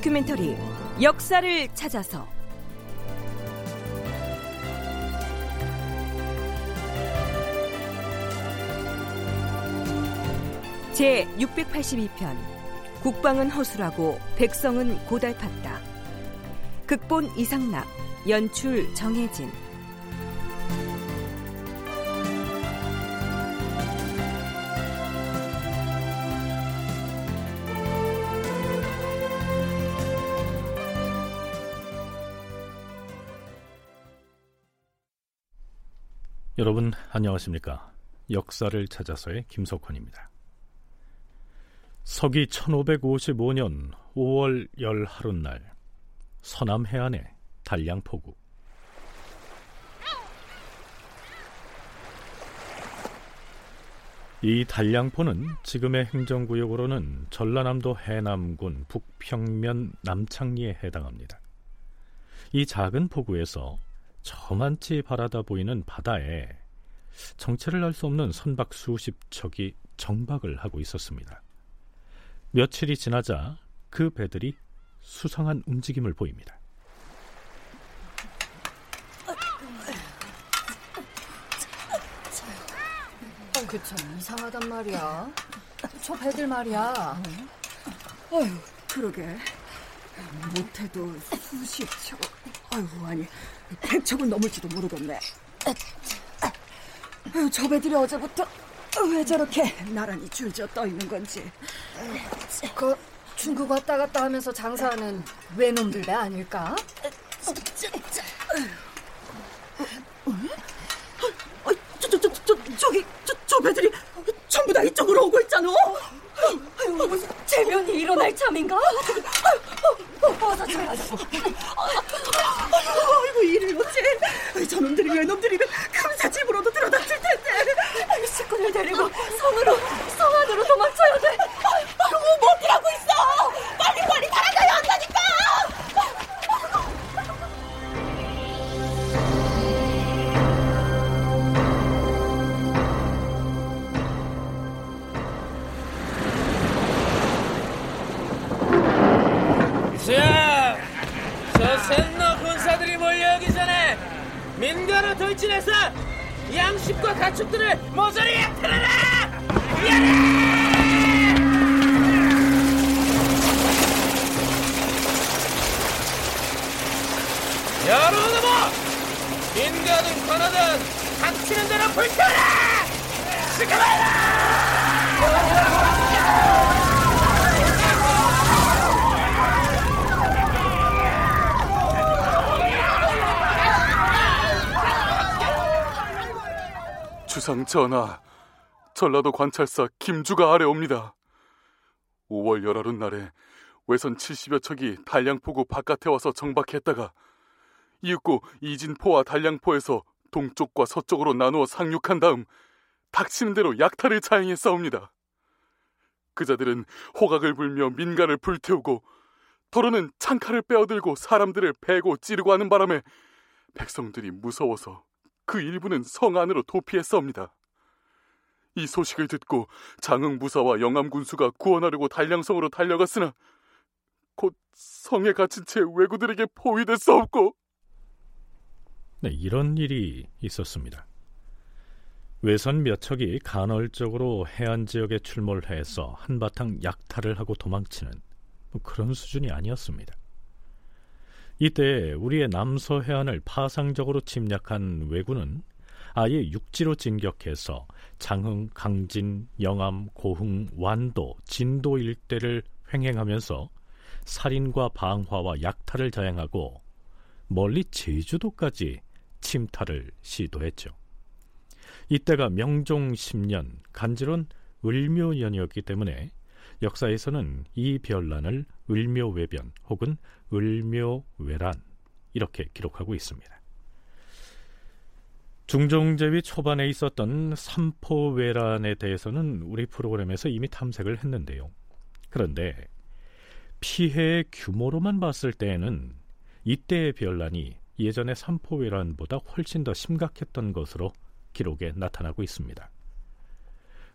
다큐멘터리 역사를 찾아서 제 682편 국방은 허술하고 백성은 고달팠다. 극본 이상락 연출 정혜진 여러분 안녕하십니까? 역사를 찾아서의 김석환입니다. 서기 1555년 5월 열 하룻날 서남 해안의 달량포구 이 달량포는 지금의 행정구역으로는 전라남도 해남군 북평면 남창리에 해당합니다. 이 작은 포구에서 저만치 바라다 보이는 바다에 정체를 알 수 없는 선박 수십 척이 정박을 하고 있었습니다. 며칠이 지나자 그 배들이 수상한 움직임을 보입니다. 어, 그참 이상하단 말이야. 저 배들 말이야. 어휴, 그러게. 못해도 수십 척. 아이고, 아니, 백 척은 넘을지도 모르겠네. 아유, 저 배들이 어제부터 왜 저렇게 나란히 줄지어 떠 있는 건지. 그 중국 왔다 갔다 하면서 장사하는 외놈들 배 아닐까? 어, 저, 저, 저, 저, 저기, 저, 저 배들이 전부 다 이쪽으로 오고 있잖아. 아유, 무슨 재변이 일어날 참인가? 어서 들어가서. 아이고, 이를 어째. 저놈들이 외놈들이면 금 가축들을 모조리 틀어라! 여러 놈아! 민가든 권하든 닥치는 대로 불태워라! 시켜봐라! 주상 전하, 전라도 관찰사 김주가 아래옵니다. 5월 열하룻 날에 외선 70여 척이 달량포구 바깥에 와서 정박했다가 이윽고 이진포와 달량포에서 동쪽과 서쪽으로 나누어 상륙한 다음 닥치는 대로 약탈을 자행했사옵니다. 그자들은 호각을 불며 민가를 불태우고 더러는 창칼을 빼어들고 사람들을 베고 찌르고 하는 바람에 백성들이 무서워서 그 일부는 성 안으로 도피했사옵니다. 이 소식을 듣고 장흥 무사와 영암 군수가 구원하려고 달량성으로 달려갔으나 곧 성에 갇힌 채 왜구들에게 포위됐사옵고 네, 이런 일이 있었습니다. 외선 몇 척이 간헐적으로 해안 지역에 출몰해서 한바탕 약탈을 하고 도망치는 뭐 그런 수준이 아니었습니다. 이때 우리의 남서 해안을 파상적으로 침략한 왜군은 아예 육지로 진격해서 장흥, 강진, 영암, 고흥, 완도, 진도 일대를 횡행하면서 살인과 방화와 약탈을 자행하고 멀리 제주도까지 침탈을 시도했죠. 이때가 명종 10년 간지론 을묘년이었기 때문에 역사에서는 이 변란을 을묘외변 혹은 을묘외란 이렇게 기록하고 있습니다. 중종제위 초반에 있었던 삼포외란에 대해서는 우리 프로그램에서 이미 탐색을 했는데요. 그런데 피해의 규모로만 봤을 때에는 이때의 변란이 예전의 삼포외란보다 훨씬 더 심각했던 것으로 기록에 나타나고 있습니다.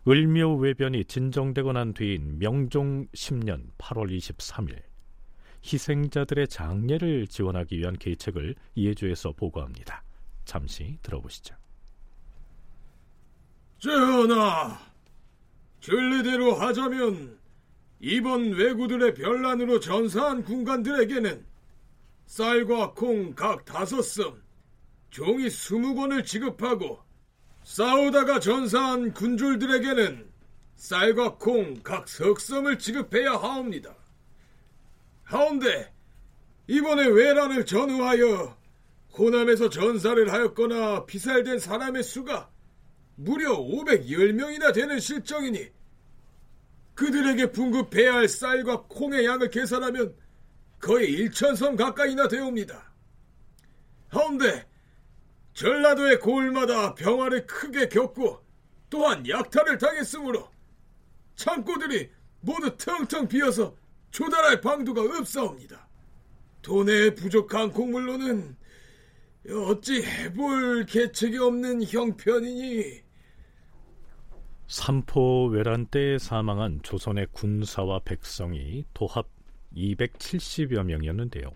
을묘 외변이 진정되고 난 뒤인 명종 10년 8월 23일 희생자들의 장례를 지원하기 위한 계책을 이해주에서 보고합니다. 잠시 들어보시죠. 전하, 전례대로 하자면 이번 왜구들의 별난으로 전사한 군관들에게는 쌀과 콩 각 다섯 섬, 종이 스무 권을 지급하고 싸우다가 전사한 군졸들에게는 쌀과 콩 각 석섬을 지급해야 하옵니다. 하운데 이번에 외란을 전후하여 호남에서 전사를 하였거나 피살된 사람의 수가 무려 510명이나 되는 실정이니 그들에게 분급해야 할 쌀과 콩의 양을 계산하면 거의 1천섬 가까이나 되옵니다. 하운데 전라도의 고을마다 병화를 크게 겪고 또한 약탈을 당했으므로 창고들이 모두 텅텅 비어서 조달할 방도가 없사옵니다. 돈에 부족한 곡물로는 어찌 해볼 계책이 없는 형편이니 삼포 외란 때에 사망한 조선의 군사와 백성이 도합 270여 명이었는데요.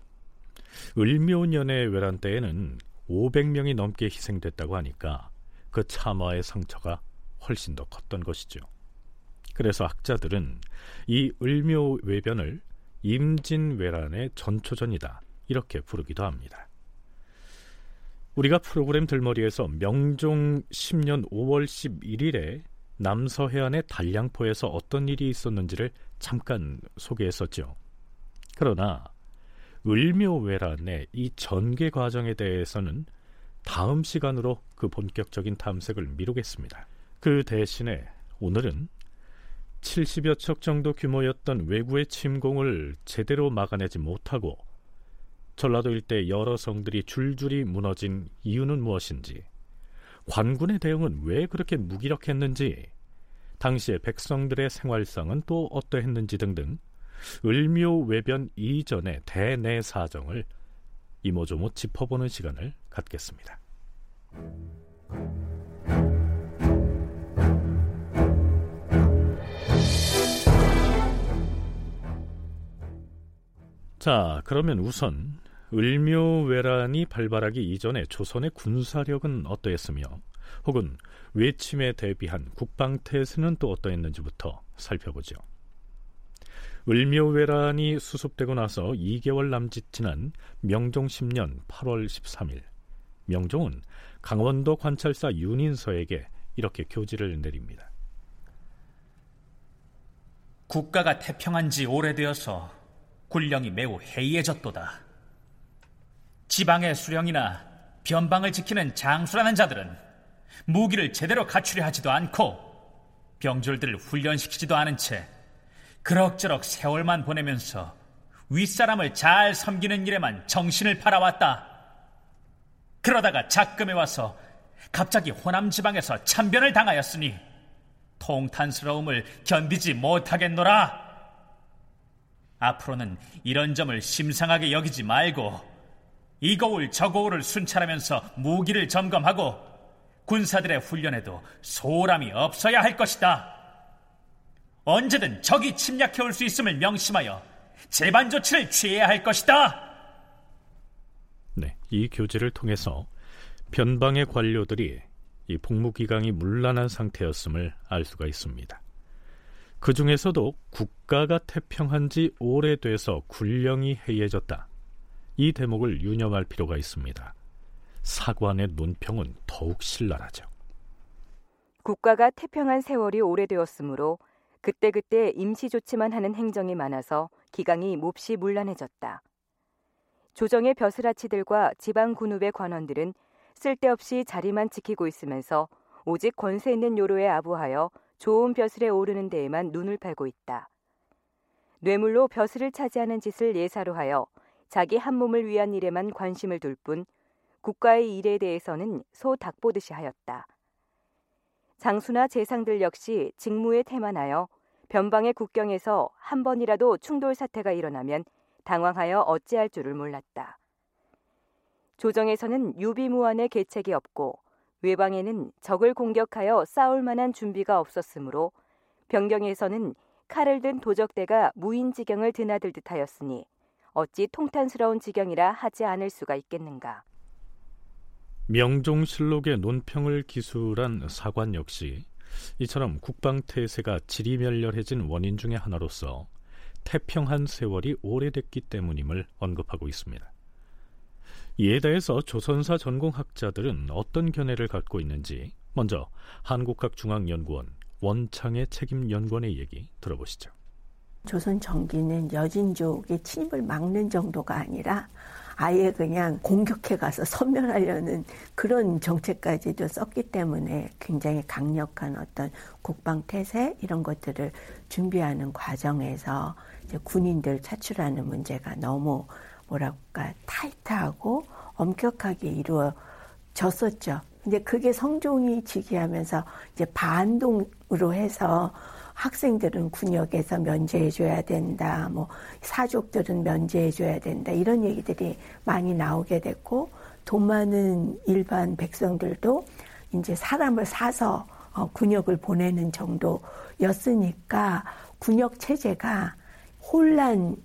을묘년의 외란 때에는 500명이 넘게 희생됐다고 하니까 그 참화의 상처가 훨씬 더 컸던 것이죠. 그래서 학자들은 이 을묘 외변을 임진왜란의 전초전이다 이렇게 부르기도 합니다. 우리가 프로그램 들머리에서 명종 10년 5월 11일에 남서해안의 단량포에서 어떤 일이 있었는지를 잠깐 소개했었죠. 그러나 을묘외란의 이 전개 과정에 대해서는 다음 시간으로 그 본격적인 탐색을 미루겠습니다. 그 대신에 오늘은 70여 척 정도 규모였던 외구의 침공을 제대로 막아내지 못하고 전라도 일대 여러 성들이 줄줄이 무너진 이유는 무엇인지 관군의 대응은 왜 그렇게 무기력했는지, 당시의 백성들의 생활상은 또 어떠했는지 등등 을묘 외변 이전의 대내 사정을 이모저모 짚어보는 시간을 갖겠습니다. 자, 그러면 우선 을묘외란이 발발하기 이전에 조선의 군사력은 어떠했으며 혹은 외침에 대비한 국방태세는 또 어떠했는지부터 살펴보죠. 을묘외란이 수습되고 나서 2개월 남짓 지난 명종 10년 8월 13일 명종은 강원도 관찰사 윤인서에게 이렇게 교지를 내립니다. 국가가 태평한 지 오래되어서 군령이 매우 해이해졌도다. 지방의 수령이나 변방을 지키는 장수라는 자들은 무기를 제대로 갖추려 하지도 않고 병졸들을 훈련시키지도 않은 채 그럭저럭 세월만 보내면서 윗사람을 잘 섬기는 일에만 정신을 팔아왔다. 그러다가 작금에 와서 갑자기 호남 지방에서 참변을 당하였으니 통탄스러움을 견디지 못하겠노라. 앞으로는 이런 점을 심상하게 여기지 말고 이 거울 저 거울을 순찰하면서 무기를 점검하고 군사들의 훈련에도 소홀함이 없어야 할 것이다. 언제든 적이 침략해 올 수 있음을 명심하여 재반 조치를 취해야 할 것이다. 네, 이 교재를 통해서 변방의 관료들이 이 복무기강이 문란한 상태였음을 알 수가 있습니다. 그 중에서도 국가가 태평한 지 오래돼서 군령이 해이해졌다. 이 대목을 유념할 필요가 있습니다. 사관의 논평은 더욱 신랄하죠. 국가가 태평한 세월이 오래되었으므로 그때그때 임시 조치만 하는 행정이 많아서 기강이 몹시 문란해졌다. 조정의 벼슬아치들과 지방 군읍의 관원들은 쓸데없이 자리만 지키고 있으면서 오직 권세 있는 요로에 아부하여 좋은 벼슬에 오르는 데에만 눈을 팔고 있다. 뇌물로 벼슬을 차지하는 짓을 예사로 하여 자기 한 몸을 위한 일에만 관심을 둘 뿐 국가의 일에 대해서는 소 닭 보듯이 하였다. 장수나 재상들 역시 직무에 태만하여 변방의 국경에서 한 번이라도 충돌 사태가 일어나면 당황하여 어찌할 줄을 몰랐다. 조정에서는 유비무환의 계책이 없고 외방에는 적을 공격하여 싸울 만한 준비가 없었으므로 변경에서는 칼을 든 도적대가 무인 지경을 드나들 듯 하였으니 어찌 통탄스러운 지경이라 하지 않을 수가 있겠는가. 명종실록의 논평을 기술한 사관 역시 이처럼 국방태세가 지리멸렬해진 원인 중의 하나로서 태평한 세월이 오래됐기 때문임을 언급하고 있습니다. 이에 대해서 조선사 전공학자들은 어떤 견해를 갖고 있는지 먼저 한국학중앙연구원 원창의 책임연구원의 얘기 들어보시죠. 조선 정기는 여진족의 침입을 막는 정도가 아니라 아예 그냥 공격해 가서 섬멸하려는 그런 정책까지도 썼기 때문에 굉장히 강력한 어떤 국방 태세 이런 것들을 준비하는 과정에서 군인들 차출하는 문제가 너무 뭐랄까 타이트하고 엄격하게 이루어졌었죠. 이제 그게 성종이 즉위하면서 이제 반동으로 해서 학생들은 군역에서 면제해줘야 된다, 뭐 사족들은 면제해줘야 된다 이런 얘기들이 많이 나오게 됐고 돈 많은 일반 백성들도 이제 사람을 사서 어, 군역을 보내는 정도였으니까 군역 체제가 혼란이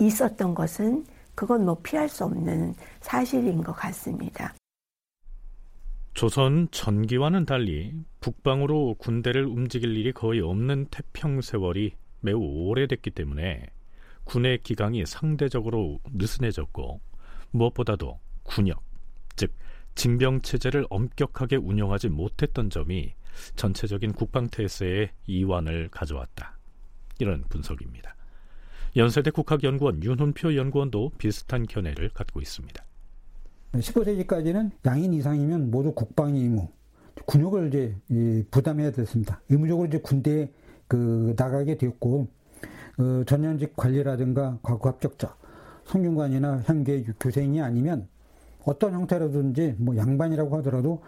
있었던 것은 그건 뭐 피할 수 없는 사실인 것 같습니다. 조선 전기와는 달리 북방으로 군대를 움직일 일이 거의 없는 태평 세월이 매우 오래됐기 때문에 군의 기강이 상대적으로 느슨해졌고 무엇보다도 군역, 즉 징병 체제를 엄격하게 운영하지 못했던 점이 전체적인 국방 태세의 이완을 가져왔다. 이런 분석입니다. 연세대 국학연구원 윤훈표 연구원도 비슷한 견해를 갖고 있습니다. 15세기까지는 양인 이상이면 모두 국방의 의무, 군역을 이제 부담해야 됐습니다. 의무적으로 이제 군대에 그 나가게 되었고 어, 전현직 관리라든가 과거 합격자, 성균관이나 현계 교생이 아니면 어떤 형태로든지 뭐 양반이라고 하더라도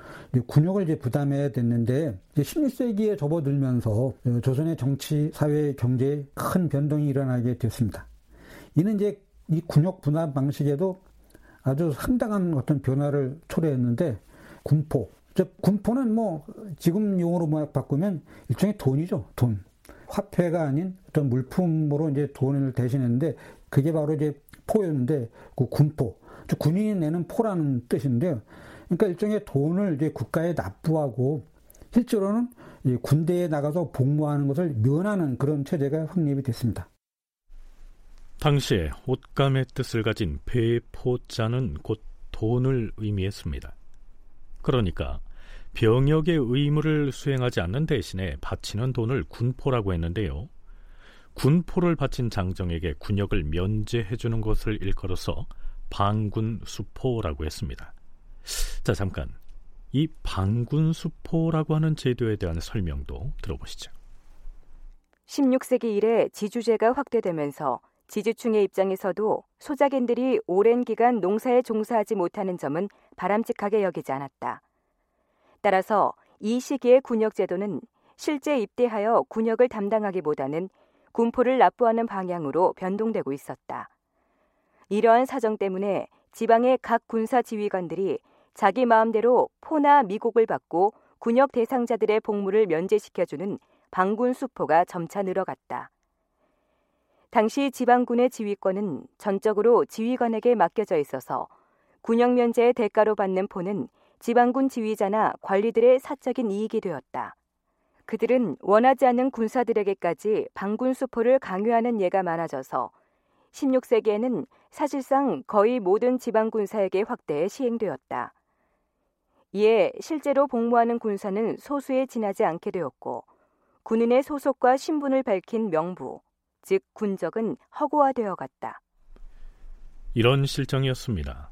군역을 이제 부담해야 됐는데 이제 16세기에 접어들면서 어, 조선의 정치, 사회, 경제에 큰 변동이 일어나게 됐습니다. 이는 이제 이 군역 분담 방식에도 아주 상당한 어떤 변화를 초래했는데 군포. 즉 군포는 뭐 지금 용어로 바꾸면 일종의 돈이죠. 돈. 화폐가 아닌 어떤 물품으로 이제 돈을 대신했는데 그게 바로 이제 포였는데 그 군포. 즉 군인이 내는 포라는 뜻인데요. 그러니까 일종의 돈을 이제 국가에 납부하고 실제로는 군대에 나가서 복무하는 것을 면하는 그런 체제가 확립이 됐습니다. 당시에 옷감의 뜻을 가진 배포자는 곧 돈을 의미했습니다. 그러니까 병역의 의무를 수행하지 않는 대신에 바치는 돈을 군포라고 했는데요. 군포를 바친 장정에게 군역을 면제해 주는 것을 일컬어서 방군수포라고 했습니다. 자, 잠깐. 이 방군수포라고 하는 제도에 대한 설명도 들어보시죠. 16세기 이래 지주제가 확대되면서 지주층의 입장에서도 소작인들이 오랜 기간 농사에 종사하지 못하는 점은 바람직하게 여기지 않았다. 따라서 이 시기의 군역제도는 실제 입대하여 군역을 담당하기보다는 군포를 납부하는 방향으로 변동되고 있었다. 이러한 사정 때문에 지방의 각 군사 지휘관들이 자기 마음대로 포나 미국을 받고 군역 대상자들의 복무를 면제시켜주는 방군 수포가 점차 늘어갔다. 당시 지방군의 지휘권은 전적으로 지휘관에게 맡겨져 있어서 군역 면제의 대가로 받는 포는 지방군 지휘자나 관리들의 사적인 이익이 되었다. 그들은 원하지 않는 군사들에게까지 방군 수포를 강요하는 예가 많아져서 16세기에는 사실상 거의 모든 지방 군사에게 확대해 시행되었다. 이에 실제로 복무하는 군사는 소수에 지나지 않게 되었고 군인의 소속과 신분을 밝힌 명부, 즉 군적은 허구화되어 갔다. 이런 실정이었습니다.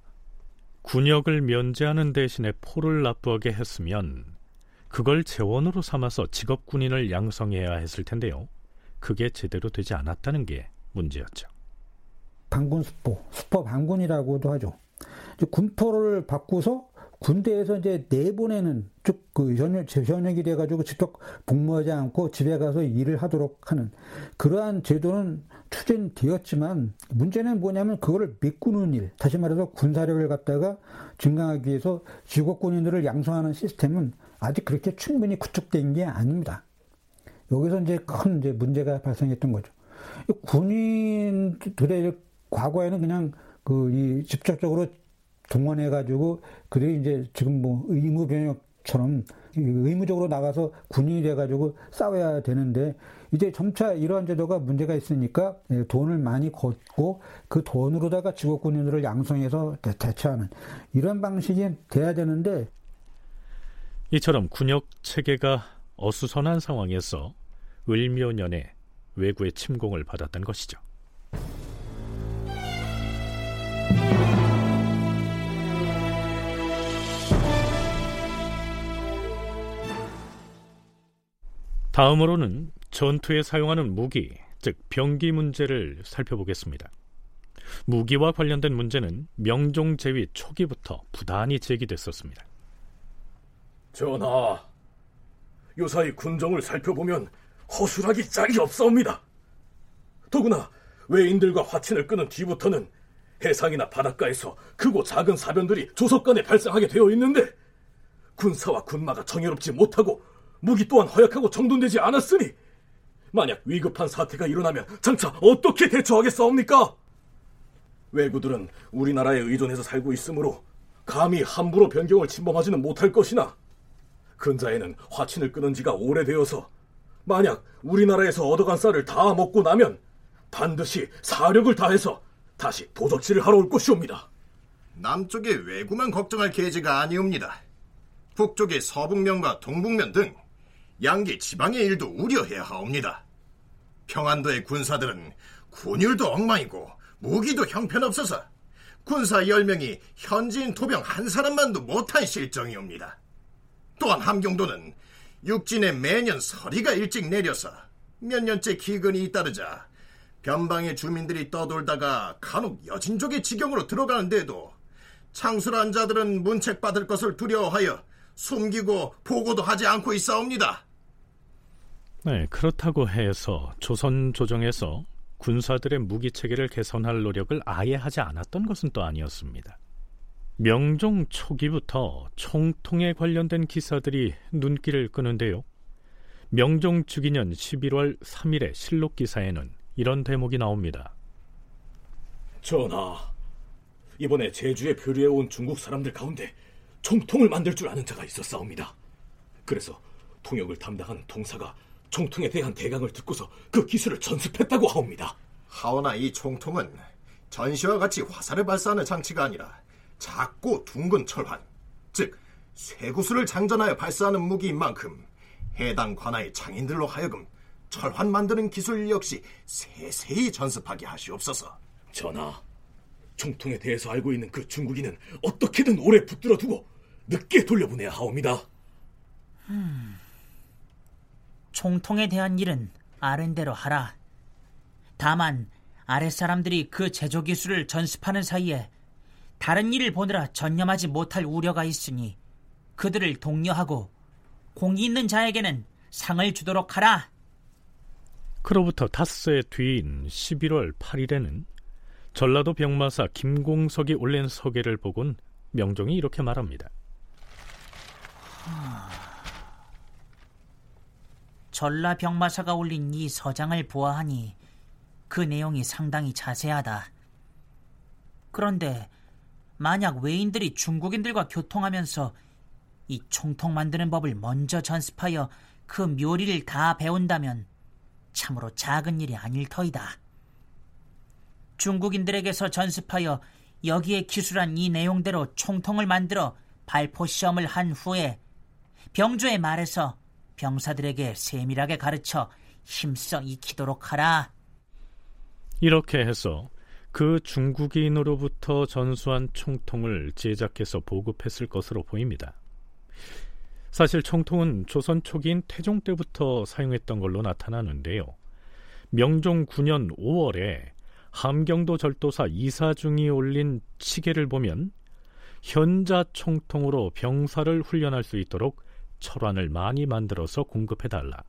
군역을 면제하는 대신에 포를 납부하게 했으면 그걸 재원으로 삼아서 직업 군인을 양성해야 했을 텐데요. 그게 제대로 되지 않았다는 게 문제였죠. 방군 수포, 수포 방군이라고도 하죠. 군포를 바꾸서 군대에서 이제 내보내는 즉 그 현역 현역이 돼가지고 직접 복무하지 않고 집에 가서 일을 하도록 하는 그러한 제도는 추진되었지만 문제는 뭐냐면 그거를 메꾸는 일 다시 말해서 군사력을 갖다가 증강하기 위해서 직업 군인들을 양성하는 시스템은 아직 그렇게 충분히 구축된 게 아닙니다. 여기서 이제 큰 이제 문제가 발생했던 거죠. 군인들의 과거에는 그냥 그 이 직접적으로 동원해 가지고 그래 이제 지금 뭐 의무 병역처럼 의무적으로 나가서 군인이 돼 가지고 싸워야 되는데 이제 점차 이러한 제도가 문제가 있으니까 예, 돈을 많이 걷고 그 돈으로다가 직업 군인들을 양성해서 대처하는 이런 방식이 돼야 되는데 이처럼 군역 체계가 어수선한 상황에서 을묘년에 외구의 침공을 받았던 것이죠. 다음으로는 전투에 사용하는 무기, 즉 병기 문제를 살펴보겠습니다. 무기와 관련된 문제는 명종 제위 초기부터 부단히 제기됐었습니다. 전하, 요사이 군정을 살펴보면 허술하기 짝이 없사옵니다. 더구나 외인들과 화친을 끄는 뒤부터는 해상이나 바닷가에서 크고 작은 사변들이 조석간에 발생하게 되어 있는데 군사와 군마가 정예롭지 못하고 무기 또한 허약하고 정돈되지 않았으니 만약 위급한 사태가 일어나면 장차 어떻게 대처하겠사옵니까? 외구들은 우리나라에 의존해서 살고 있으므로 감히 함부로 변경을 침범하지는 못할 것이나 근자에는 화친을 끊은 지가 오래되어서 만약 우리나라에서 얻어간 쌀을 다 먹고 나면 반드시 사력을 다해서 다시 도적질을 하러 올 것이옵니다. 남쪽의 외구만 걱정할 계제가 아니옵니다. 북쪽의 서북면과 동북면 등 양계 지방의 일도 우려해야 하옵니다. 평안도의 군사들은 군율도 엉망이고 무기도 형편없어서 군사 10명이 현지인 토병 한 사람만도 못한 실정이옵니다. 또한 함경도는 육진에 매년 서리가 일찍 내려서 몇 년째 기근이 잇따르자 변방의 주민들이 떠돌다가 간혹 여진족의 지경으로 들어가는데도 창술한 자들은 문책받을 것을 두려워하여 숨기고 보고도 하지 않고 있사옵니다. 네, 그렇다고 해서 조선 조정에서 군사들의 무기 체계를 개선할 노력을 아예 하지 않았던 것은 또 아니었습니다. 명종 초기부터 총통에 관련된 기사들이 눈길을 끄는데요. 명종 주기년 11월 3일의 실록 기사에는 이런 대목이 나옵니다. 전하, 이번에 제주에 표류해 온 중국 사람들 가운데 총통을 만들 줄 아는 자가 있었사옵니다. 그래서 통역을 담당하는 통사가 총통에 대한 대강을 듣고서 그 기술을 전습했다고 하옵니다. 하오나 이 총통은 전시와 같이 화살을 발사하는 장치가 아니라 작고 둥근 철환, 즉 쇠구슬을 장전하여 발사하는 무기인 만큼 해당 관아의 장인들로 하여금 철환 만드는 기술 역시 세세히 전습하게 하시옵소서. 전하, 총통에 대해서 알고 있는 그 중국인은 어떻게든 오래 붙들어 두고 늦게 돌려보내야 하옵니다. 음, 총통에 대한 일은 아른대로 하라. 다만 아랫사람들이 그 제조 기술을 전습하는 사이에 다른 일을 보느라 전념하지 못할 우려가 있으니 그들을 독려하고 공이 있는 자에게는 상을 주도록 하라. 그로부터 닷새 뒤인 11월 8일에는 전라도 병마사 김공석이 올린 서계를 보곤 명종이 이렇게 말합니다. 전라 병마사가 올린 이 서장을 보아하니 그 내용이 상당히 자세하다. 그런데 만약 외인들이 중국인들과 교통하면서 이 총통 만드는 법을 먼저 전습하여 그 묘리를 다 배운다면 참으로 작은 일이 아닐 터이다. 중국인들에게서 전습하여 여기에 기술한 이 내용대로 총통을 만들어 발포 시험을 한 후에 병조에 말해서 병사들에게 세밀하게 가르쳐 힘써 익히도록 하라. 이렇게 해서 그 중국인으로부터 전수한 총통을 제작해서 보급했을 것으로 보입니다. 사실 총통은 조선 초기인 태종 때부터 사용했던 걸로 나타나는데요. 명종 9년 5월에 함경도 절도사 이사중이 올린 치계를 보면 현자 총통으로 병사를 훈련할 수 있도록 철환을 많이 만들어서 공급해달라.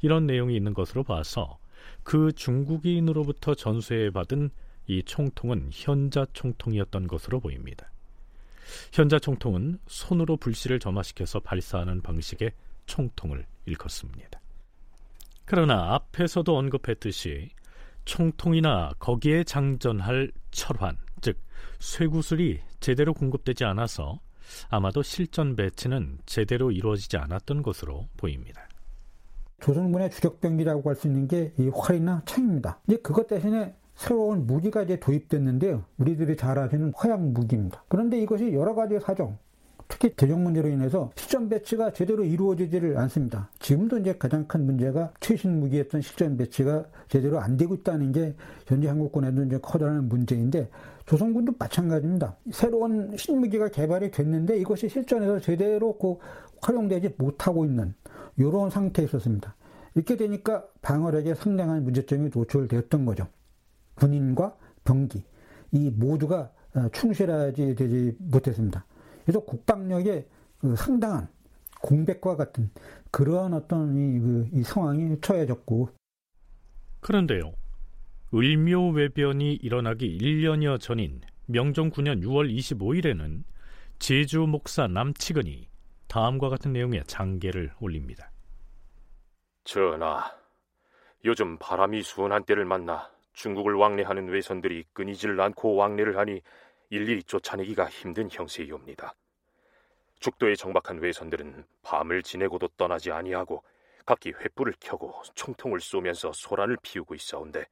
이런 내용이 있는 것으로 봐서 그 중국인으로부터 전수해 받은 이 총통은 현자 총통이었던 것으로 보입니다. 현자 총통은 손으로 불씨를 점화시켜서 발사하는 방식의 총통을 일컫습니다. 그러나 앞에서도 언급했듯이 총통이나 거기에 장전할 철환, 즉 쇠구슬이 제대로 공급되지 않아서 아마도 실전 배치는 제대로 이루어지지 않았던 것으로 보입니다. 조선군의 주력병기라고 할 수 있는 게 이 활이나 창입니다. 이제 그것 대신에 새로운 무기가 이제 도입됐는데요. 우리들이 잘 아시는 화약 무기입니다. 그런데 이것이 여러 가지 사정, 특히 재정 문제로 인해서 실전 배치가 제대로 이루어지지를 않습니다. 지금도 이제 가장 큰 문제가 최신 무기였던 실전 배치가 제대로 안 되고 있다는 게 현재 한국군에도 이제 커다란 문제인데 조선군도 마찬가지입니다. 새로운 신무기가 개발이 됐는데 이것이 실전에서 제대로 그 활용되지 못하고 있는 이런 상태에 있었습니다. 이렇게 되니까 방어력에 상당한 문제점이 노출되었던 거죠. 군인과 병기 이 모두가 충실하지 되지 못했습니다. 그래서 국방력에 그 상당한 공백과 같은 그러한 어떤 이, 그, 이 상황이 처해졌고 그런데요. 을묘 외변이 일어나기 1년여 전인 명종 9년 6월 25일에는 제주 목사 남치근이 다음과 같은 내용의 장계를 올립니다. 전하, 요즘 바람이 수원한 때를 만나 중국을 왕래하는 외선들이 끊이질 않고 왕래를 하니 일일이 쫓아내기가 힘든 형세이옵니다. 죽도에 정박한 외선들은 밤을 지내고도 떠나지 아니하고 각기 횃불을 켜고 총통을 쏘면서 소란을 피우고 있어온데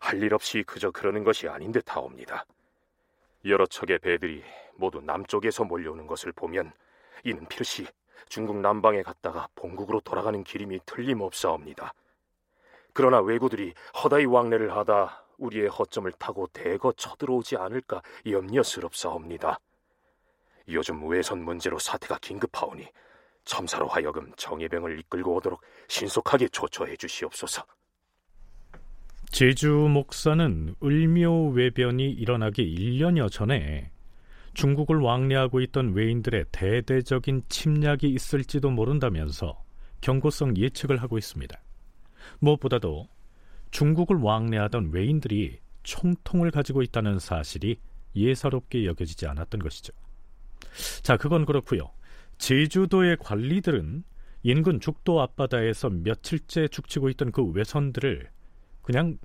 할 일 없이 그저 그러는 것이 아닌 듯하옵니다. 여러 척의 배들이 모두 남쪽에서 몰려오는 것을 보면 이는 필시 중국 남방에 갔다가 본국으로 돌아가는 길임이 틀림없사옵니다. 그러나 왜구들이 허다히 왕래를 하다 우리의 허점을 타고 대거 쳐들어오지 않을까 염려스럽사옵니다. 요즘 외선 문제로 사태가 긴급하오니 첨사로 하여금 정예병을 이끌고 오도록 신속하게 조처해 주시옵소서. 제주 목사는 을묘 외변이 일어나기 1년여 전에 중국을 왕래하고 있던 외인들의 대대적인 침략이 있을지도 모른다면서 경고성 예측을 하고 있습니다. 무엇보다도 중국을 왕래하던 외인들이 총통을 가지고 있다는 사실이 예사롭게 여겨지지 않았던 것이죠. 자, 그건 그렇고요. 제주도의 관리들은 인근 죽도 앞바다에서 며칠째 죽치고 있던 그 외선들을 그냥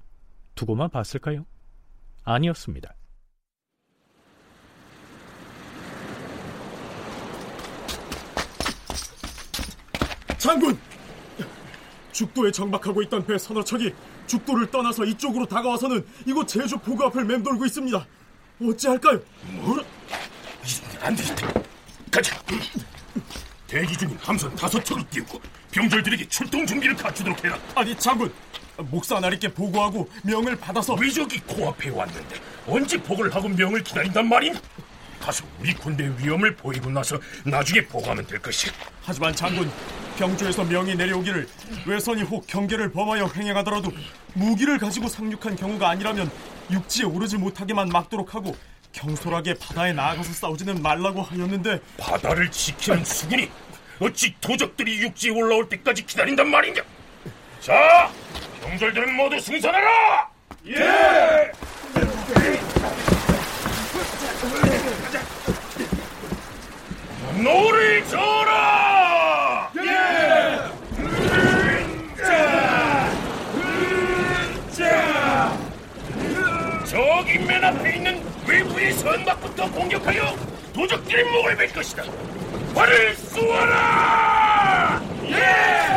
두고만 봤을까요? 아니었습니다. 장군! 죽도에 정박하고 있던 배 서너 척이 죽도를 떠나서 이쪽으로 다가와서는 이곳 제주 포구 앞을 맴돌고 있습니다. 어찌할까요? 뭐라? 안 되겠다. 가자. 대기 중인 함선 다섯 척을 띄우고 병졸들에게 출동 준비를 갖추도록 해라. 아니 장군, 목사 나리께 보고하고 명을 받아서 왜저기 코앞에 왔는데 언제 복을 하고 명을 기다린단 말이냐? 가서 우리 군대 위험을 보이고 나서 나중에 보고하면 될 것이야. 하지만 장군, 병주에서 명이 내려오기를 외선이 혹 경계를 범하여 횡행하더라도 무기를 가지고 상륙한 경우가 아니라면 육지에 오르지 못하게만 막도록 하고 경솔하게 바다에 나아가서 싸우지는 말라고 하였는데 바다를 지키는 수군이 어찌 도적들이 육지에 올라올 때까지 기다린단 말이냐? 자, 병졸들은 모두 승선하라! 예! 노를 져라! 예! 자! 자! 저기 맨 앞에 있는 왜구의 선박부터 공격하여 도적들의 목을 벨 것이다. 활을 쏘아라! 예!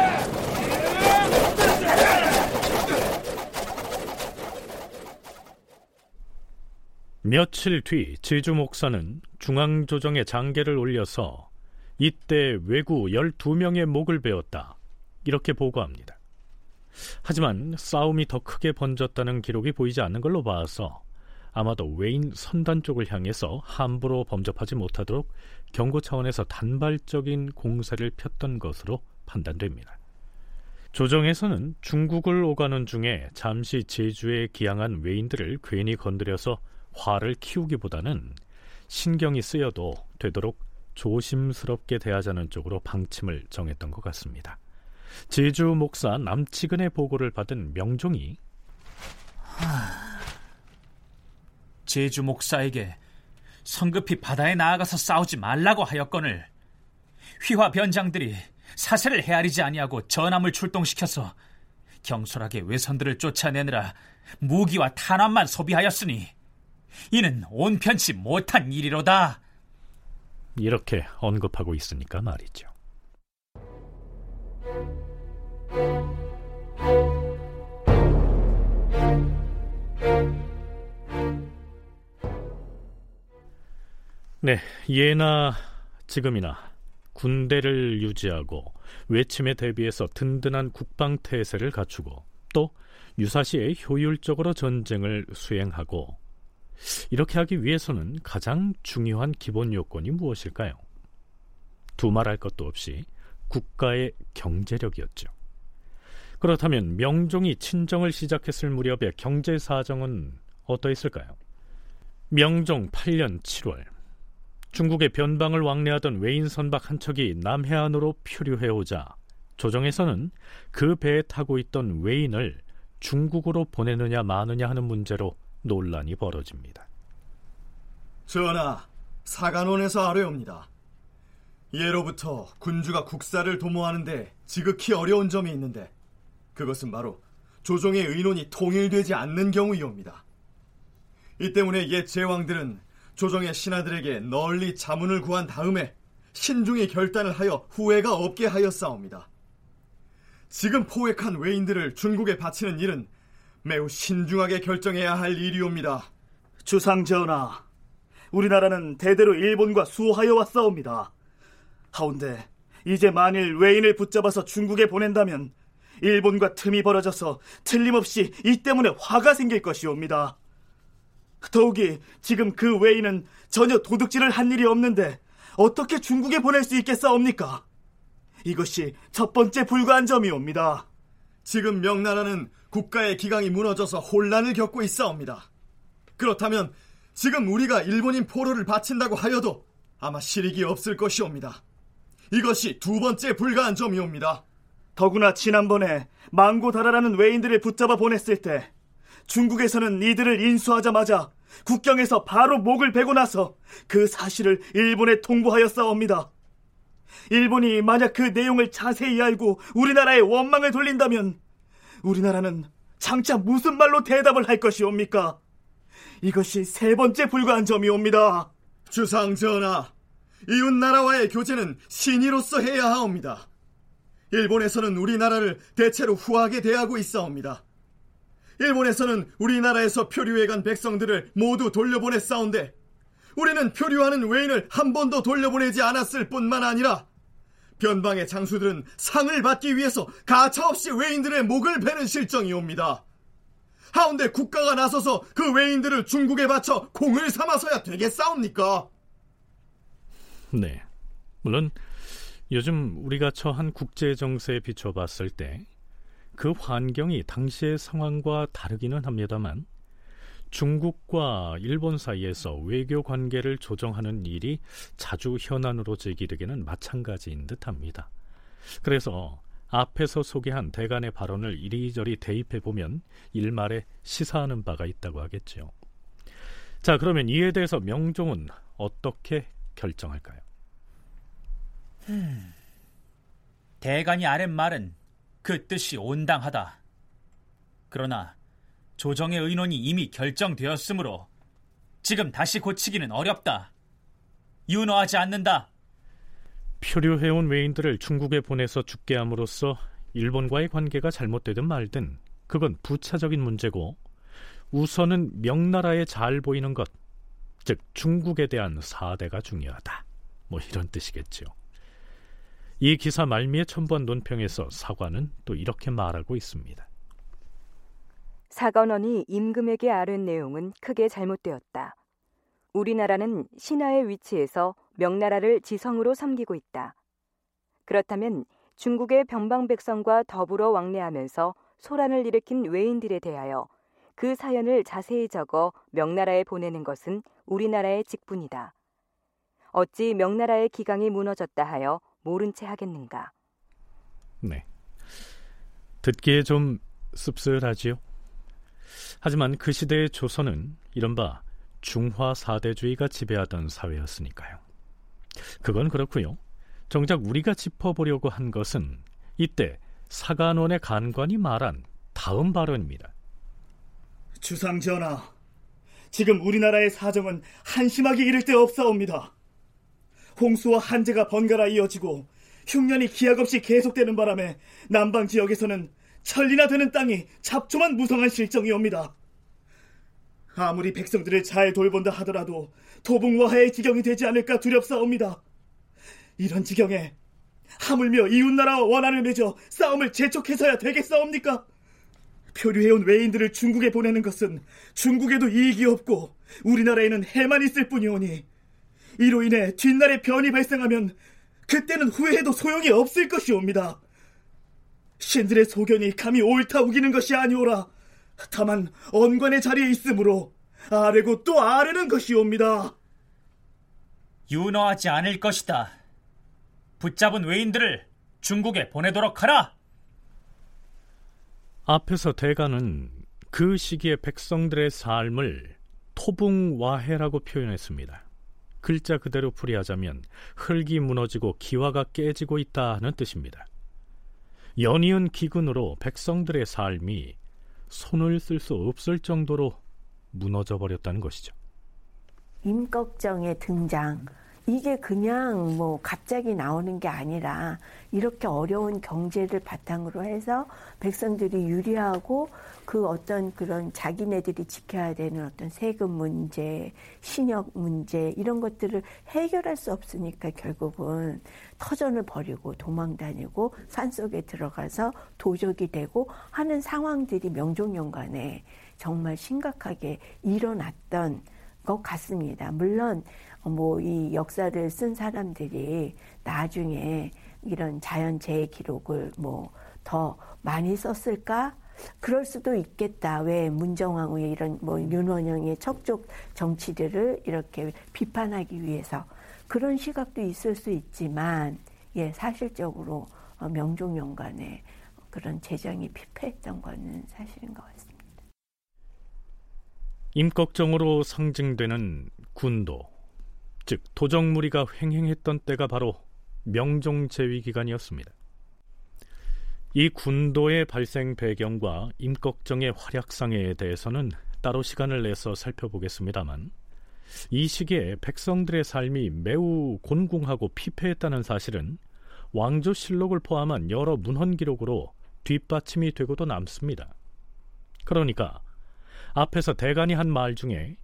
며칠 뒤 제주 목사는 중앙조정에 장계를 올려서 이때 외구 12명의 목을 베었다. 이렇게 보고합니다. 하지만 싸움이 더 크게 번졌다는 기록이 보이지 않는 걸로 봐서 아마도 외인 선단 쪽을 향해서 함부로 범접하지 못하도록 경고 차원에서 단발적인 공세를 폈던 것으로 판단됩니다. 조정에서는 중국을 오가는 중에 잠시 제주에 기항한 외인들을 괜히 건드려서 화를 키우기보다는 신경이 쓰여도 되도록 조심스럽게 대하자는 쪽으로 방침을 정했던 것 같습니다. 제주 목사 남치근의 보고를 받은 명종이 하... 제주 목사에게 성급히 바다에 나아가서 싸우지 말라고 하였거늘 휘화 변장들이 사세를 헤아리지 아니하고 전함을 출동시켜서 경솔하게 외선들을 쫓아내느라 무기와 탄환만 소비하였으니 이는 온편치 못한 일이로다. 이렇게 언급하고 있으니까 말이죠. 네, 예나 지금이나 군대를 유지하고 외침에 대비해서 든든한 국방 태세를 갖추고 또 유사시에 효율적으로 전쟁을 수행하고 이렇게 하기 위해서는 가장 중요한 기본 요건이 무엇일까요? 두말할 것도 없이 국가의 경제력이었죠. 그렇다면 명종이 친정을 시작했을 무렵의 경제 사정은 어떠했을까요? 명종 8년 7월 중국의 변방을 왕래하던 외인 선박 한 척이 남해안으로 표류해 오자 조정에서는 그 배에 타고 있던 외인을 중국으로 보내느냐 마느냐 하는 문제로 논란이 벌어집니다. 전하, 사관원에서 아뢰옵니다. 예로부터 군주가 국사를 도모하는데 지극히 어려운 점이 있는데 그것은 바로 조정의 의논이 통일되지 않는 경우이옵니다. 이 때문에 옛 제왕들은 조정의 신하들에게 널리 자문을 구한 다음에 신중히 결단을 하여 후회가 없게 하였사옵니다. 지금 포획한 외인들을 중국에 바치는 일은 매우 신중하게 결정해야 할 일이옵니다. 주상 전하, 우리나라는 대대로 일본과 수하여 왔사옵니다. 하운데 이제 만일 외인을 붙잡아서 중국에 보낸다면 일본과 틈이 벌어져서 틀림없이 이 때문에 화가 생길 것이옵니다. 더욱이 지금 그 외인은 전혀 도둑질을 한 일이 없는데 어떻게 중국에 보낼 수 있겠사옵니까? 이것이 첫 번째 불가한 점이옵니다. 지금 명나라는 국가의 기강이 무너져서 혼란을 겪고 있사옵니다. 그렇다면 지금 우리가 일본인 포로를 바친다고 하여도 아마 실익이 없을 것이옵니다. 이것이 두 번째 불가한 점이옵니다. 더구나 지난번에 망고다라라는 외인들을 붙잡아 보냈을 때 중국에서는 이들을 인수하자마자 국경에서 바로 목을 베고 나서 그 사실을 일본에 통보하였사옵니다. 일본이 만약 그 내용을 자세히 알고 우리나라에 원망을 돌린다면 우리나라는 장차 무슨 말로 대답을 할 것이옵니까? 이것이 세 번째 불가한 점이옵니다. 주상 전하, 이웃 나라와의 교제는 신의로서 해야 하옵니다. 일본에서는 우리나라를 대체로 후하게 대하고 있사옵니다. 일본에서는 우리나라에서 표류해간 백성들을 모두 돌려보냈사온데 우리는 표류하는 외인을 한 번도 돌려보내지 않았을 뿐만 아니라 변방의 장수들은 상을 받기 위해서 가차없이 외인들의 목을 베는 실정이 옵니다. 하운데 국가가 나서서 그 외인들을 중국에 바쳐 공을 삼아서야 되겠사옵니까? 네. 물론 요즘 우리가 처한 국제 정세에 비춰봤을 때 그 환경이 당시의 상황과 다르기는 합니다만 중국과 일본 사이에서 외교 관계를 조정하는 일이 자주 현안으로 제기되기는 마찬가지인 듯합니다. 그래서 앞에서 소개한 대간의 발언을 이리저리 대입해 보면 일말에 시사하는 바가 있다고 하겠죠. 자, 그러면 이에 대해서 명종은 어떻게 결정할까요? 음, 대간이 아랫 말은 그 뜻이 온당하다. 그러나 조정의 의논이 이미 결정되었으므로 지금 다시 고치기는 어렵다. 윤호하지 않는다. 표류해온 외인들을 중국에 보내서 죽게 함으로써 일본과의 관계가 잘못되든 말든 그건 부차적인 문제고 우선은 명나라에 잘 보이는 것, 즉 중국에 대한 사대가 중요하다. 뭐 이런 뜻이겠죠. 이 기사 말미에 첨부한 논평에서 사관은 또 이렇게 말하고 있습니다. 사관원이 임금에게 아른 내용은 크게 잘못되었다. 우리나라는 신하의 위치에서 명나라를 지성으로 섬기고 있다. 그렇다면 중국의 변방 백성과 더불어 왕래하면서 소란을 일으킨 외인들에 대하여 그 사연을 자세히 적어 명나라에 보내는 것은 우리나라의 직분이다. 어찌 명나라의 기강이 무너졌다 하여 모른 채 하겠는가? 네. 듣기에 좀 씁쓸하지요. 하지만 그 시대의 조선은 이른바 중화 사대주의가 지배하던 사회였으니까요. 그건 그렇고요. 정작 우리가 짚어보려고 한 것은 이때 사관원의 간관이 말한 다음 발언입니다. 주상 전하, 지금 우리나라의 사정은 한심하게 이를 데 없사옵니다. 홍수와 한재가 번갈아 이어지고 흉년이 기약 없이 계속되는 바람에 남방 지역에서는 천리나 되는 땅이 잡초만 무성한 실정이옵니다. 아무리 백성들을 잘 돌본다 하더라도 도붕와해의 지경이 되지 않을까 두렵사옵니다. 이런 지경에 하물며 이웃나라와 원한을 맺어 싸움을 재촉해서야 되겠사옵니까? 표류해온 외인들을 중국에 보내는 것은 중국에도 이익이 없고 우리나라에는 해만 있을 뿐이오니 이로 인해 뒷날에 변이 발생하면 그때는 후회해도 소용이 없을 것이옵니다. 신들의 소견이 감히 옳다 우기는 것이 아니오라. 다만 언관의 자리에 있으므로 아래고 또 아래는 것이옵니다. 윤호하지 않을 것이다. 붙잡은 외인들을 중국에 보내도록 하라. 앞에서 대가는 그 시기의 백성들의 삶을 토붕와해라고 표현했습니다. 글자 그대로 풀이하자면 흙이 무너지고 기와가 깨지고 있다는 뜻입니다. 연이은 기근으로 백성들의 삶이 손을 쓸 수 없을 정도로 무너져 버렸다는 것이죠. 임꺽정의 등장 이게 그냥 뭐 갑자기 나오는 게 아니라 이렇게 어려운 경제를 바탕으로 해서 백성들이 유리하고 그 어떤 그런 자기네들이 지켜야 되는 어떤 세금 문제, 신역 문제 이런 것들을 해결할 수 없으니까 결국은 터전을 버리고 도망 다니고 산속에 들어가서 도적이 되고 하는 상황들이 명종연간에 정말 심각하게 일어났던 것 같습니다. 물론 뭐 이 역사를 쓴 사람들이 나중에 이런 자연재해 기록을 뭐 더 많이 썼을까? 그럴 수도 있겠다. 왜 문정왕후의 이런 뭐 윤원영의 척족 정치들을 이렇게 비판하기 위해서 그런 시각도 있을 수 있지만 예 사실적으로 어, 명종연간에 그런 재정이 피폐했던 거는 사실인 것 같습니다. 임꺽정으로 상징되는 군도, 즉 도적무리가 횡행했던 때가 바로 명종 제위 기간이었습니다. 이 군도의 발생 배경과 임꺽정의 활약상에 대해서는 따로 시간을 내서 살펴보겠습니다만 이 시기에 백성들의 삶이 매우 곤궁하고 피폐했다는 사실은 왕조실록을 포함한 여러 문헌 기록으로 뒷받침이 되고도 남습니다. 그러니까 앞에서 대간이 한 말 중에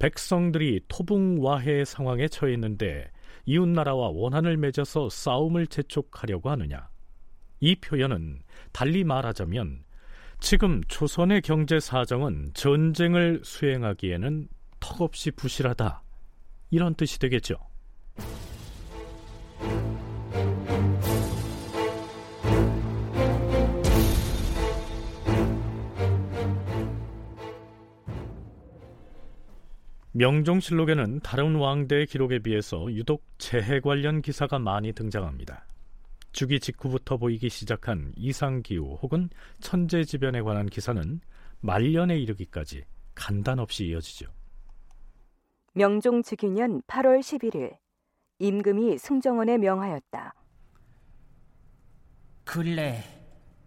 백성들이 토붕와해 상황에 처했는데 이웃나라와 원한을 맺어서 싸움을 재촉하려고 하느냐. 이 표현은 달리 말하자면 지금 조선의 경제 사정은 전쟁을 수행하기에는 턱없이 부실하다. 이런 뜻이 되겠죠. 명종실록에는 다른 왕대의 기록에 비해서 유독 재해 관련 기사가 많이 등장합니다. 주기 직후부터 보이기 시작한 이상기후 혹은 천재지변에 관한 기사는 말년에 이르기까지 간단 없이 이어지죠. 명종 즉위년 8월 11일 임금이 승정원에 명하였다. 근래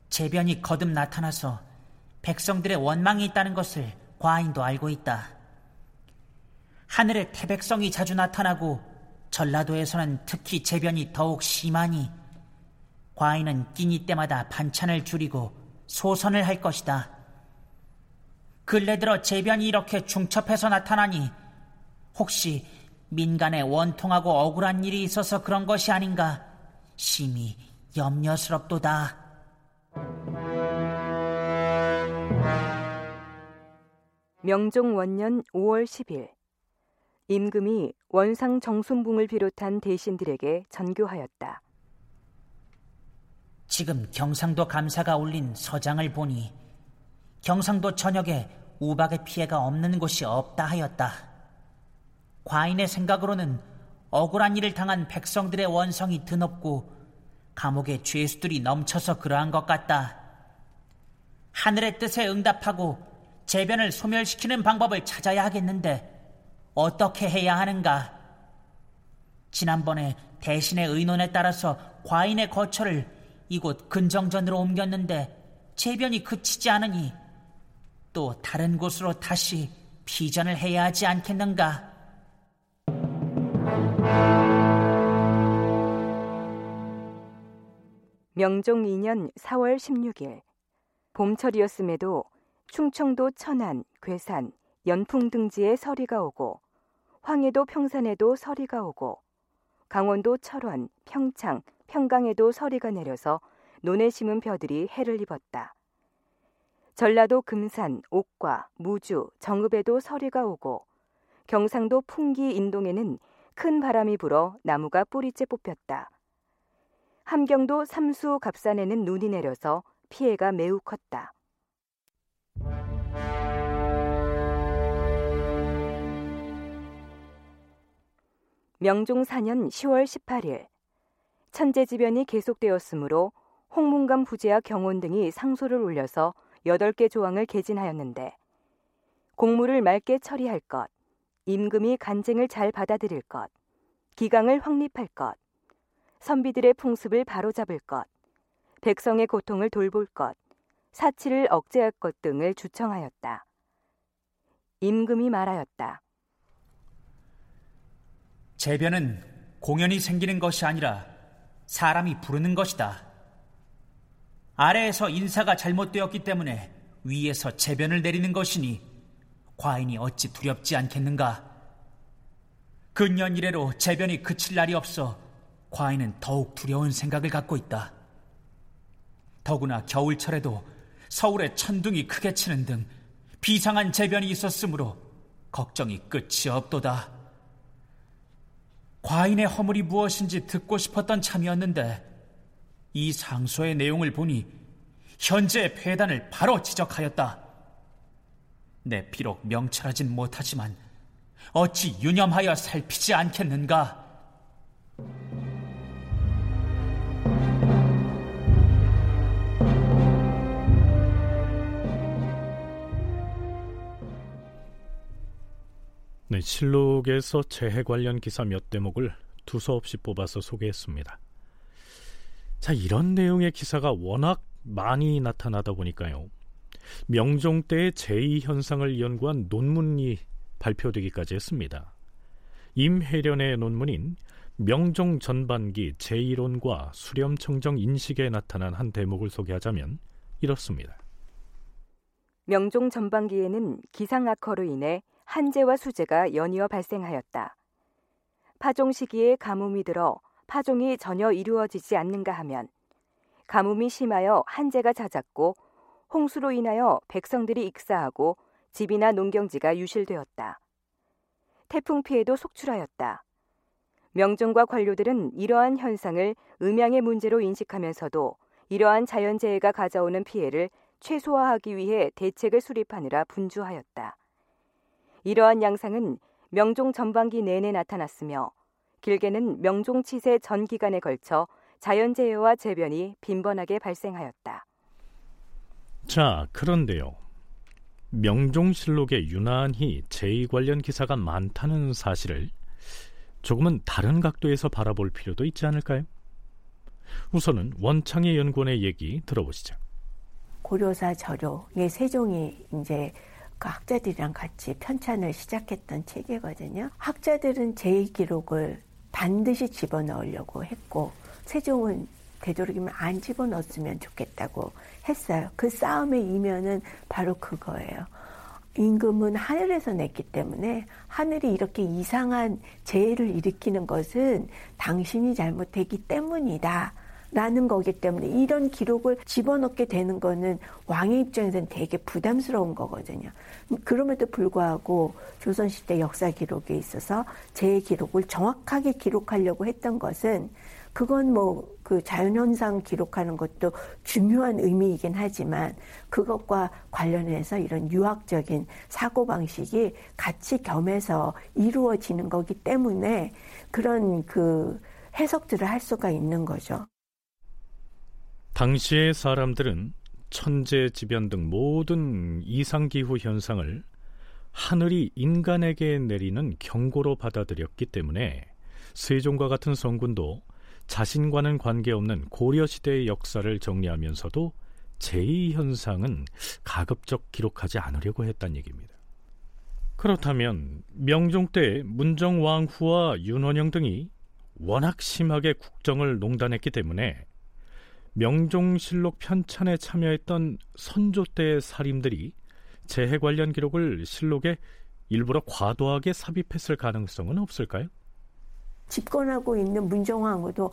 재변이 거듭 나타나서 백성들의 원망이 있다는 것을 과인도 알고 있다. 하늘에 태백성이 자주 나타나고 전라도에서는 특히 재변이 더욱 심하니 과인은 끼니 때마다 반찬을 줄이고 소선을 할 것이다. 근래 들어 재변이 이렇게 중첩해서 나타나니 혹시 민간에 원통하고 억울한 일이 있어서 그런 것이 아닌가 심히 염려스럽도다. 명종 원년 5월 10일 임금이 원상 정순붕을 비롯한 대신들에게 전교하였다. 지금 경상도 감사가 올린 서장을 보니 경상도 전역에 우박의 피해가 없는 곳이 없다 하였다. 과인의 생각으로는 억울한 일을 당한 백성들의 원성이 드높고 감옥에 죄수들이 넘쳐서 그러한 것 같다. 하늘의 뜻에 응답하고 재변을 소멸시키는 방법을 찾아야 하겠는데 어떻게 해야 하는가? 지난번에 대신의 의논에 따라서 과인의 거처를 이곳 근정전으로 옮겼는데 재변이 그치지 않으니 또 다른 곳으로 다시 피전을 해야 하지 않겠는가? 명종 2년 4월 16일 봄철이었음에도 충청도 천안, 괴산, 연풍 등지에 서리가 오고 황해도 평산에도 서리가 오고 강원도 철원, 평창, 평강에도 서리가 내려서 논에 심은 벼들이 해를 입었다. 전라도 금산, 옥과, 무주, 정읍에도 서리가 오고 경상도 풍기 인동에는 큰 바람이 불어 나무가 뿌리째 뽑혔다. 함경도 삼수 갑산에는 눈이 내려서 피해가 매우 컸다. 명종 4년 10월 18일 천재지변이 계속되었으므로 홍문감 부제와 경온 등이 상소를 올려서 8개 조항을 개진하였는데 공무를 맑게 처리할 것, 임금이 간쟁을 잘 받아들일 것, 기강을 확립할 것, 선비들의 풍습을 바로잡을 것, 백성의 고통을 돌볼 것, 사치를 억제할 것 등을 주청하였다. 임금이 말하였다. 재변은 공연이 생기는 것이 아니라 사람이 부르는 것이다. 아래에서 인사가 잘못되었기 때문에 위에서 재변을 내리는 것이니 과인이 어찌 두렵지 않겠는가? 근년 이래로 재변이 그칠 날이 없어 과인은 더욱 두려운 생각을 갖고 있다. 더구나 겨울철에도 서울에 천둥이 크게 치는 등 비상한 재변이 있었으므로 걱정이 끝이 없도다. 과인의 허물이 무엇인지 듣고 싶었던 참이었는데 이 상소의 내용을 보니 현재의 폐단을 바로 지적하였다. 내 비록 명철하진 못하지만 어찌 유념하여 살피지 않겠는가? 네, 실록에서 재해 관련 기사 몇 대목을 두서없이 뽑아서 소개했습니다. 자, 이런 내용의 기사가 워낙 많이 나타나다 보니까요. 명종 때의 제2현상을 연구한 논문이 발표되기까지 했습니다. 임혜련의 논문인 명종 전반기 제1론과 수렴청정 인식에 나타난 한 대목을 소개하자면 이렇습니다. 명종 전반기에는 기상악화로 인해 한재와 수재가 연이어 발생하였다. 파종 시기에 가뭄이 들어 파종이 전혀 이루어지지 않는가 하면 가뭄이 심하여 한재가 잦았고 홍수로 인하여 백성들이 익사하고 집이나 농경지가 유실되었다. 태풍 피해도 속출하였다. 명종과 관료들은 이러한 현상을 음양의 문제로 인식하면서도 이러한 자연재해가 가져오는 피해를 최소화하기 위해 대책을 수립하느라 분주하였다. 이러한 양상은 명종 전반기 내내 나타났으며 길게는 명종 치세 전 기간에 걸쳐 자연재해와 재변이 빈번하게 발생하였다. 자, 그런데요. 명종실록에 유난히 제2 관련 기사가 많다는 사실을 조금은 다른 각도에서 바라볼 필요도 있지 않을까요? 우선은 원창의 연구원의 얘기 들어보시죠. 고려사 저료의 세종이 이제 그 학자들이랑 같이 편찬을 시작했던 책이거든요. 학자들은 제2 기록을 반드시 집어넣으려고 했고 세종은 되도록이면 안 집어넣었으면 좋겠다고 했어요. 그 싸움의 이면은 바로 그거예요. 임금은 하늘에서 냈기 때문에 하늘이 이렇게 이상한 재해를 일으키는 것은 당신이 잘못했기 때문이다. 라는 거기 때문에 이런 기록을 집어넣게 되는 거는 왕의 입장에서는 되게 부담스러운 거거든요. 그럼에도 불구하고 조선시대 역사 기록에 있어서 제 기록을 정확하게 기록하려고 했던 것은 그건 뭐 그 자연현상 기록하는 것도 중요한 의미이긴 하지만 그것과 관련해서 이런 유학적인 사고방식이 같이 겸해서 이루어지는 거기 때문에 그런 그 해석들을 할 수가 있는 거죠. 당시의 사람들은 천재지변 등 모든 이상기후 현상을 하늘이 인간에게 내리는 경고로 받아들였기 때문에 세종과 같은 성군도 자신과는 관계없는 고려시대의 역사를 정리하면서도 제2현상은 가급적 기록하지 않으려고 했단 얘기입니다. 그렇다면 명종 때 문정왕후와 윤원영 등이 워낙 심하게 국정을 농단했기 때문에 명종실록 편찬에 참여했던 선조 때의 살인들이 재해 관련 기록을 실록에 일부러 과도하게 삽입했을 가능성은 없을까요? 집권하고 있는 문정왕후도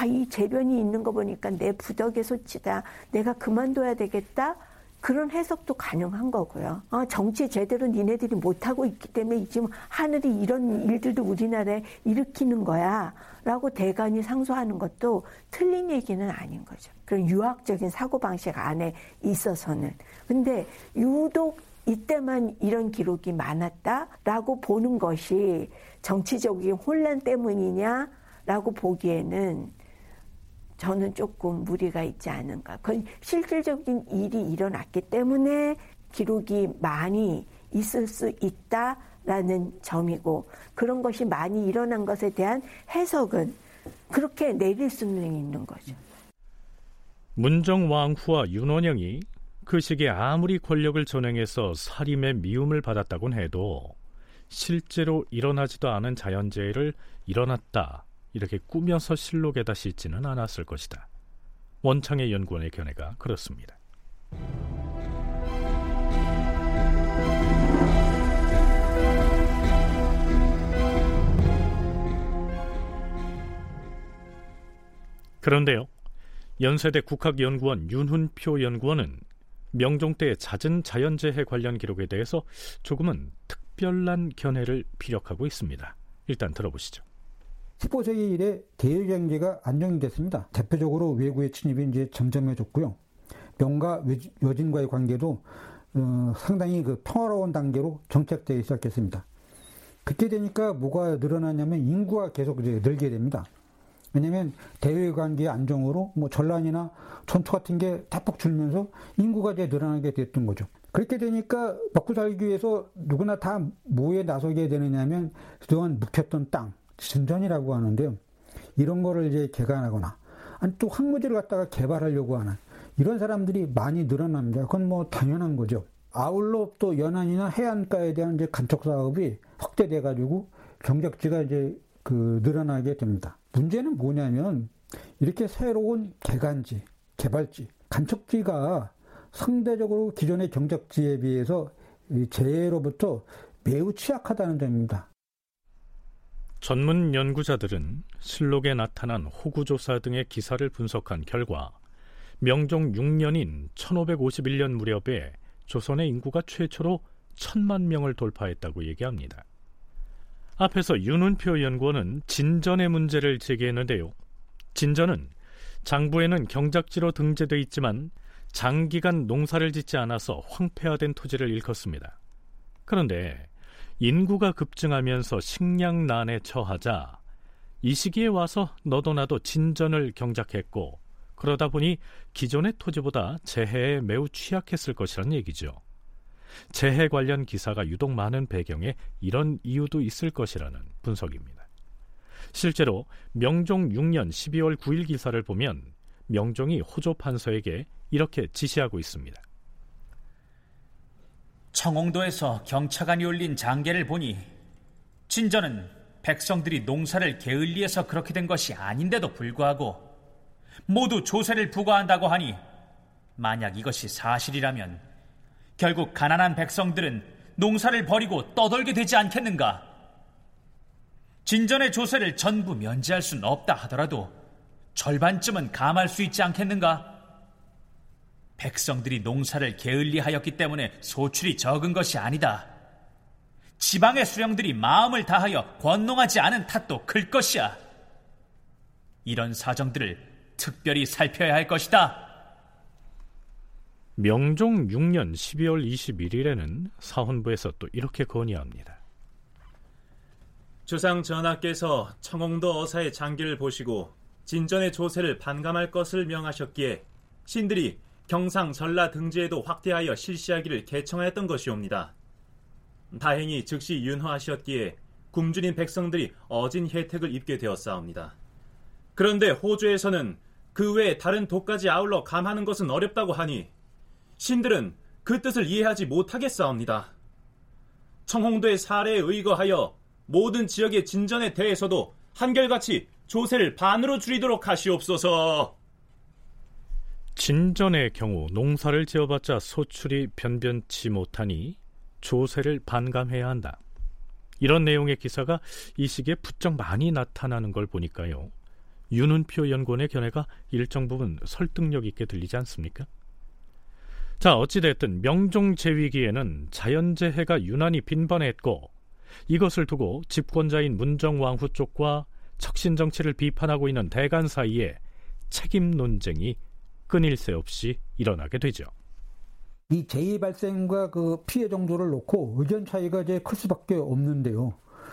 아, 이 재변이 있는 거 보니까 내 부덕의 소치다. 내가 그만둬야 되겠다. 그런 해석도 가능한 거고요. 어, 정치 제대로 니네들이 못하고 있기 때문에 지금 하늘이 이런 일들도 우리나라에 일으키는 거야. 라고 대간이 상소하는 것도 틀린 얘기는 아닌 거죠. 그런 유학적인 사고방식 안에 있어서는. 근데 유독 이때만 이런 기록이 많았다라고 보는 것이 정치적인 혼란 때문이냐라고 보기에는 저는 조금 무리가 있지 않은가. 그건 실질적인 일이 일어났기 때문에 기록이 많이 있을 수 있다라는 점이고 그런 것이 많이 일어난 것에 대한 해석은 그렇게 내릴 수는 있는 거죠. 문정왕후와 윤원영이 그 시기에 아무리 권력을 전행해서 살인의 미움을 받았다곤 해도 실제로 일어나지도 않은 자연재해를 일어났다 이렇게 꾸며서 실록에다 싣지는 않았을 것이다. 원창의 연구원의 견해가 그렇습니다. 그런데요. 연세대 국학연구원 윤훈표 연구원은 명종 때의 잦은 자연재해 관련 기록에 대해서 조금은 특별한 견해를 피력하고 있습니다. 일단 들어보시죠. 15세기 이래 대외 경제가 안정이 됐습니다. 대표적으로 외구의 침입이 이제 점점해졌고요. 명과 여진과의 관계도 어, 상당히 그 평화로운 단계로 정착되기 시작했습니다. 그렇게 되니까 뭐가 늘어나냐면 인구가 계속 이제 늘게 됩니다. 왜냐하면 대외 관계 안정으로 뭐 전란이나 전투 같은 게 대폭 줄면서 인구가 이제 늘어나게 됐던 거죠. 그렇게 되니까 먹고 살기 위해서 누구나 다 뭐에 나서게 되느냐면 그동안 묵혔던 땅, 진전이라고 하는데요. 이런 거를 이제 개간하거나 아니 또 황무지를 갖다가 개발하려고 하는 이런 사람들이 많이 늘어납니다. 그건 뭐 당연한 거죠. 아울러 또 연안이나 해안가에 대한 이제 간척 사업이 확대돼 가지고 경작지가 이제 그 늘어나게 됩니다. 문제는 뭐냐면 이렇게 새로운 개간지, 개발지, 간척지가 상대적으로 기존의 경작지에 비해서 재해로부터 매우 취약하다는 점입니다. 전문 연구자들은 실록에 나타난 호구조사 등의 기사를 분석한 결과 명종 6년인 1551년 무렵에 조선의 인구가 최초로 천만 명을 돌파했다고 얘기합니다. 앞에서 윤은표 연구원은 진전의 문제를 제기했는데요. 진전은 장부에는 경작지로 등재돼 있지만 장기간 농사를 짓지 않아서 황폐화된 토지를 일컫습니다. 그런데 인구가 급증하면서 식량난에 처하자 이 시기에 와서 너도 나도 진전을 경작했고 그러다 보니 기존의 토지보다 재해에 매우 취약했을 것이란 얘기죠. 재해 관련 기사가 유독 많은 배경에 이런 이유도 있을 것이라는 분석입니다. 실제로 명종 6년 12월 9일 기사를 보면 명종이 호조 판서에게 이렇게 지시하고 있습니다. 청홍도에서 경차관이 올린 장계를 보니 진전은 백성들이 농사를 게을리해서 그렇게 된 것이 아닌데도 불구하고 모두 조세를 부과한다고 하니 만약 이것이 사실이라면 결국 가난한 백성들은 농사를 버리고 떠돌게 되지 않겠는가? 진전의 조세를 전부 면제할 수는 없다 하더라도 절반쯤은 감할 수 있지 않겠는가? 백성들이 농사를 게을리하였기 때문에 소출이 적은 것이 아니다. 지방의 수령들이 마음을 다하여 권농하지 않은 탓도 클 것이야. 이런 사정들을 특별히 살펴야 할 것이다. 명종 6년 12월 21일에는 사헌부에서 또 이렇게 건의합니다. 주상 전하께서 청홍도 어사의 장기를 보시고 진전의 조세를 반감할 것을 명하셨기에 신들이 경상 전라 등지에도 확대하여 실시하기를 개청하였던 것이옵니다. 다행히 즉시 윤허하셨기에 굶주린 백성들이 어진 혜택을 입게 되었사옵니다. 그런데 호주에서는 그 외에 다른 도까지 아울러 감하는 것은 어렵다고 하니 신들은 그 뜻을 이해하지 못하겠사옵니다. 청홍도의 사례에 의거하여 모든 지역의 진전에 대해서도 한결같이 조세를 반으로 줄이도록 하시옵소서. 진전의 경우 농사를 지어봤자 소출이 변변치 못하니 조세를 반감해야 한다. 이런 내용의 기사가 이 시기에 부쩍 많이 나타나는 걸 보니까요. 윤은표 연구원의 견해가 일정 부분 설득력 있게 들리지 않습니까? 자, 어찌됐든 명종 제위기에는 자연재해가 유난히 빈번했고 이것을 두고 집권자인 문정왕후 쪽과 척신정치를 비판하고 있는 대간 사이에 책임 논쟁이 끊일 새 없이 일어나게 되죠. 이 제의 발생과 그 피해 정도를 놓고 의견 차이가 이제 클 수밖에 없는데요.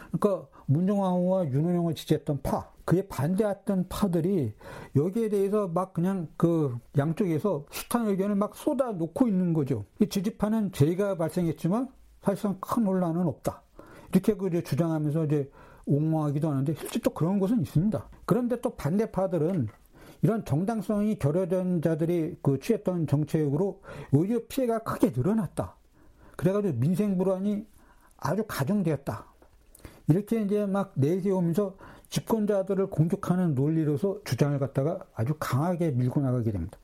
그러니까 문정왕후와 윤원영을 지지했던 파, 그에 반대했던 파들이 여기에 대해서 막 그냥 그 양쪽에서 숱한 의견을 막 쏟아 놓고 있는 거죠. 이 지지파는 제의가 발생했지만 사실상 큰 혼란은 없다. 이렇게 그 이제 주장하면서 이제 옹호하기도 하는데 실제 또 그런 것은 있습니다. 그런데 또 반대파들은 이런 정당성이 결여된 자들이 그 취했던 정책으로 오히려 피해가 크게 늘어났다. 그래가지고 민생 불안이 아주 가중되었다. 이렇게 이제 막 내세우면서 집권자들을 공격하는 논리로서 주장을 갖다가 아주 강하게 밀고 나가게 됩니다.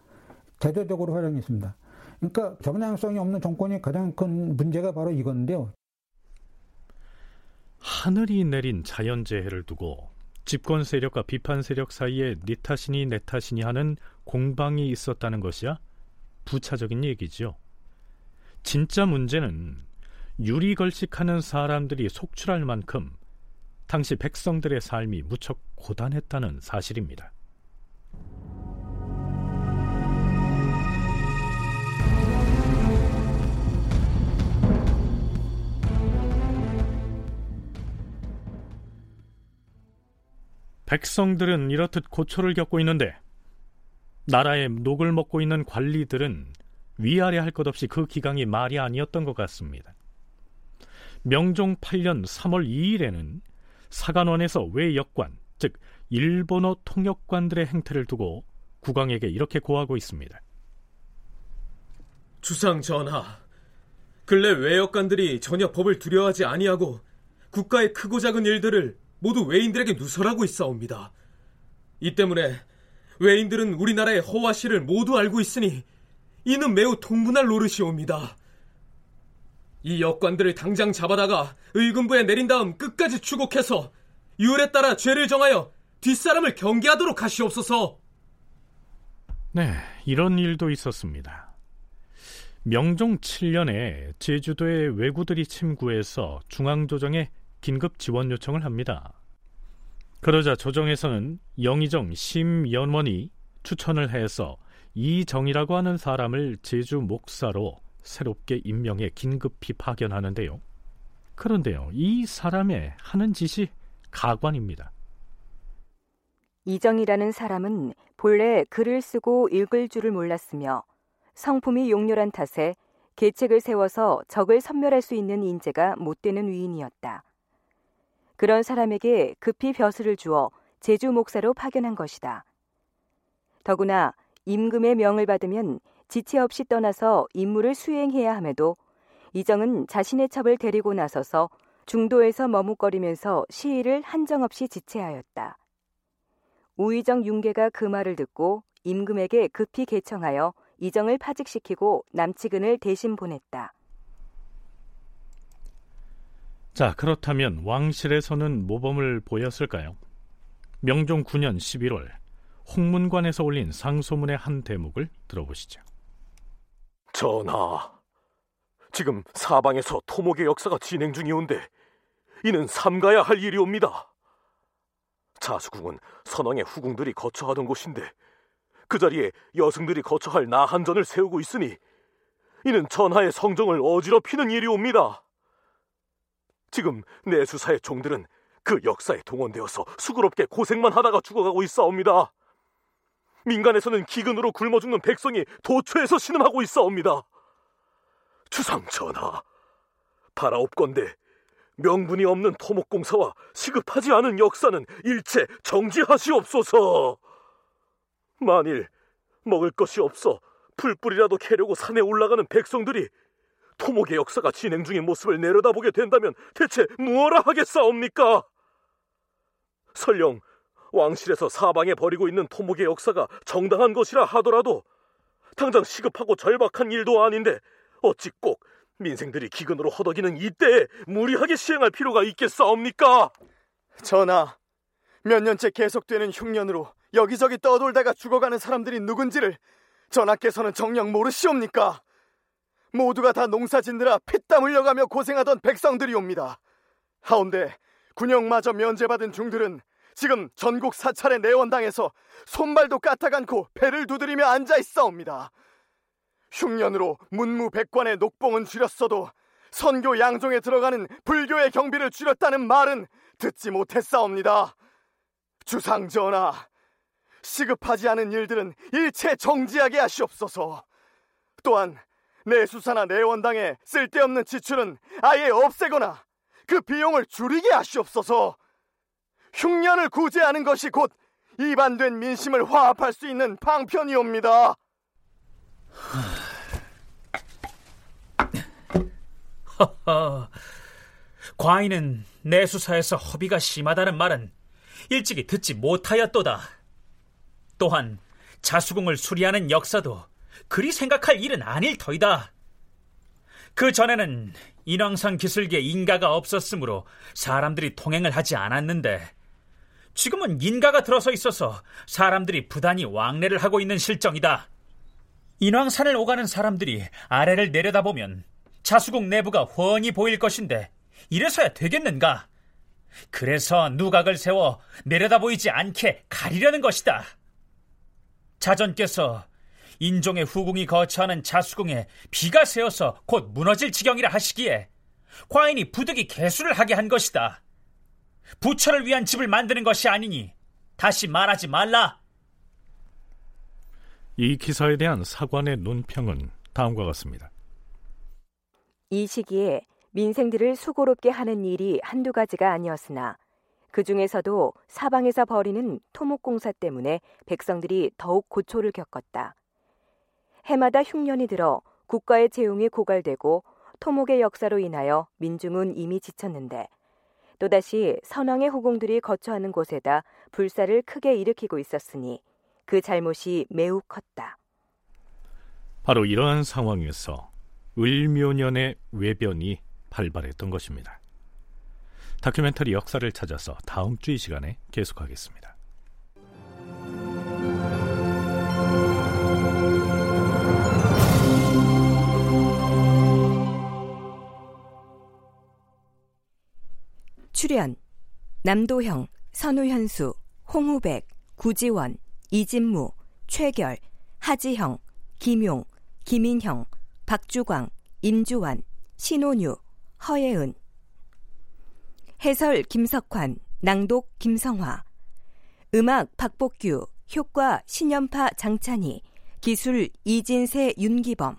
대대적으로 활용했습니다. 그러니까 정당성이 없는 정권이 가장 큰 문제가 바로 이건데요. 하늘이 내린 자연재해를 두고 집권 세력과 비판 세력 사이에 네 탓이니 내 탓이니 하는 공방이 있었다는 것이야 부차적인 얘기죠. 진짜 문제는 유리걸식하는 사람들이 속출할 만큼 당시 백성들의 삶이 무척 고단했다는 사실입니다. 백성들은 이렇듯 고초를 겪고 있는데 나라의 녹을 먹고 있는 관리들은 위아래 할 것 없이 그 기강이 말이 아니었던 것 같습니다. 명종 8년 3월 2일에는 사관원에서 외역관, 즉 일본어 통역관들의 행태를 두고 국왕에게 이렇게 고하고 있습니다. 주상 전하, 근래 외역관들이 전혀 법을 두려워하지 아니하고 국가의 크고 작은 일들을 모두 외인들에게 누설하고 있사옵니다. 이 때문에 외인들은 우리나라의 허와 시를 모두 알고 있으니 이는 매우 통분할 노릇이옵니다. 이 역관들을 당장 잡아다가 의금부에 내린 다음 끝까지 추곡해서 율에 따라 죄를 정하여 뒷사람을 경계하도록 하시옵소서. 네, 이런 일도 있었습니다. 명종 7년에 제주도의 왜구들이 침구해서 중앙조정에 긴급 지원 요청을 합니다. 그러자 조정에서는 영의정 심연원이 추천을 해서 이정이라고 하는 사람을 제주 목사로 새롭게 임명해 긴급히 파견하는데요. 그런데요, 이 사람의 하는 짓이 가관입니다. 이정이라는 사람은 본래 글을 쓰고 읽을 줄을 몰랐으며 성품이 용렬한 탓에 계책을 세워서 적을 섬멸할 수 있는 인재가 못 되는 위인이었다. 그런 사람에게 급히 벼슬을 주어 제주 목사로 파견한 것이다. 더구나 임금의 명을 받으면 지체 없이 떠나서 임무를 수행해야 함에도 이정은 자신의 첩을 데리고 나서서 중도에서 머뭇거리면서 시위를 한정없이 지체하였다. 우의정 윤계가 그 말을 듣고 임금에게 급히 개청하여 이정을 파직시키고 남치근을 대신 보냈다. 자, 그렇다면 왕실에서는 모범을 보였을까요? 명종 9년 11월 홍문관에서 올린 상소문의 한 대목을 들어보시죠. 전하, 지금 사방에서 토목의 역사가 진행 중이온데 이는 삼가야 할 일이옵니다. 자수궁은 선왕의 후궁들이 거처하던 곳인데 그 자리에 여승들이 거처할 나한전을 세우고 있으니 이는 전하의 성정을 어지럽히는 일이옵니다. 지금 내 수사의 종들은 그 역사에 동원되어서 수고롭게 고생만 하다가 죽어가고 있사옵니다. 민간에서는 기근으로 굶어 죽는 백성이 도처에서 신음하고 있사옵니다. 주상 전하, 바라옵건대 명분이 없는 토목공사와 시급하지 않은 역사는 일체 정지하시옵소서. 만일 먹을 것이 없어 풀뿌리라도 캐려고 산에 올라가는 백성들이 토목의 역사가 진행 중인 모습을 내려다보게 된다면 대체 무엇라 하겠사옵니까? 설령 왕실에서 사방에 벌이고 있는 토목의 역사가 정당한 것이라 하더라도 당장 시급하고 절박한 일도 아닌데 어찌 꼭 민생들이 기근으로 허덕이는 이때에 무리하게 시행할 필요가 있겠사옵니까? 전하, 몇 년째 계속되는 흉년으로 여기저기 떠돌다가 죽어가는 사람들이 누군지를 전하께서는 정녕 모르시옵니까? 모두가 다 농사 짓느라 피땀 흘려가며 고생하던 백성들이옵니다. 하운데 군역마저 면제받은 중들은 지금 전국 사찰의 내원당에서 손발도 까딱 않고 배를 두드리며 앉아 있사옵니다. 흉년으로 문무백관의 녹봉은 줄였어도 선교 양종에 들어가는 불교의 경비를 줄였다는 말은 듣지 못했사옵니다. 주상 전하, 시급하지 않은 일들은 일체 정지하게 하시옵소서. 또한 내 수사나 내 원당에 쓸데없는 지출은 아예 없애거나 그 비용을 줄이게 하시옵소서. 흉년을 구제하는 것이 곧 이반된 민심을 화합할 수 있는 방편이옵니다. 허허, 과인은 내 수사에서 허비가 심하다는 말은 일찍이 듣지 못하였도다. 또한 자수궁을 수리하는 역사도 그리 생각할 일은 아닐 터이다. 그 전에는 인왕산 기슭에 인가가 없었으므로 사람들이 통행을 하지 않았는데 지금은 인가가 들어서 있어서 사람들이 부단히 왕래를 하고 있는 실정이다. 인왕산을 오가는 사람들이 아래를 내려다보면 자수궁 내부가 훤히 보일 것인데 이래서야 되겠는가? 그래서 누각을 세워 내려다 보이지 않게 가리려는 것이다. 자전께서 인종의 후궁이 거처하는 자수궁에 비가 새어서 곧 무너질 지경이라 하시기에 과인이 부득이 개수를 하게 한 것이다. 부처를 위한 집을 만드는 것이 아니니 다시 말하지 말라. 이 기사에 대한 사관의 논평은 다음과 같습니다. 이 시기에 민생들을 수고롭게 하는 일이 한두 가지가 아니었으나 그 중에서도 사방에서 벌이는 토목공사 때문에 백성들이 더욱 고초를 겪었다. 해마다 흉년이 들어 국가의 재용이 고갈되고 토목의 역사로 인하여 민중은 이미 지쳤는데 또다시 선왕의 후궁들이 거처하는 곳에다 불사를 크게 일으키고 있었으니 그 잘못이 매우 컸다. 바로 이러한 상황에서 을묘년의 외변이 발발했던 것입니다. 다큐멘터리 역사를 찾아서 다음 주 이 시간에 계속하겠습니다. 남도형, 선우현수, 홍우백, 구지원, 이진무, 최결, 하지형, 김용, 김인형, 박주광, 임주환, 신혼유, 허예은. 해설 김석환, 낭독 김성화. 음악 박복규, 효과 신연파 장찬희, 기술 이진세 윤기범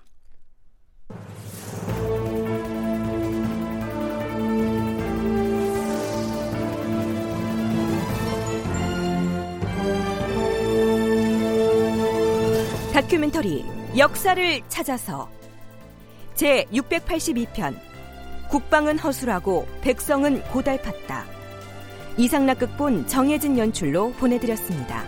다큐멘터리 역사를 찾아서 제 682편 국방은 허술하고 백성은 고달팠다. 이상락 극본 정혜진 연출로 보내드렸습니다.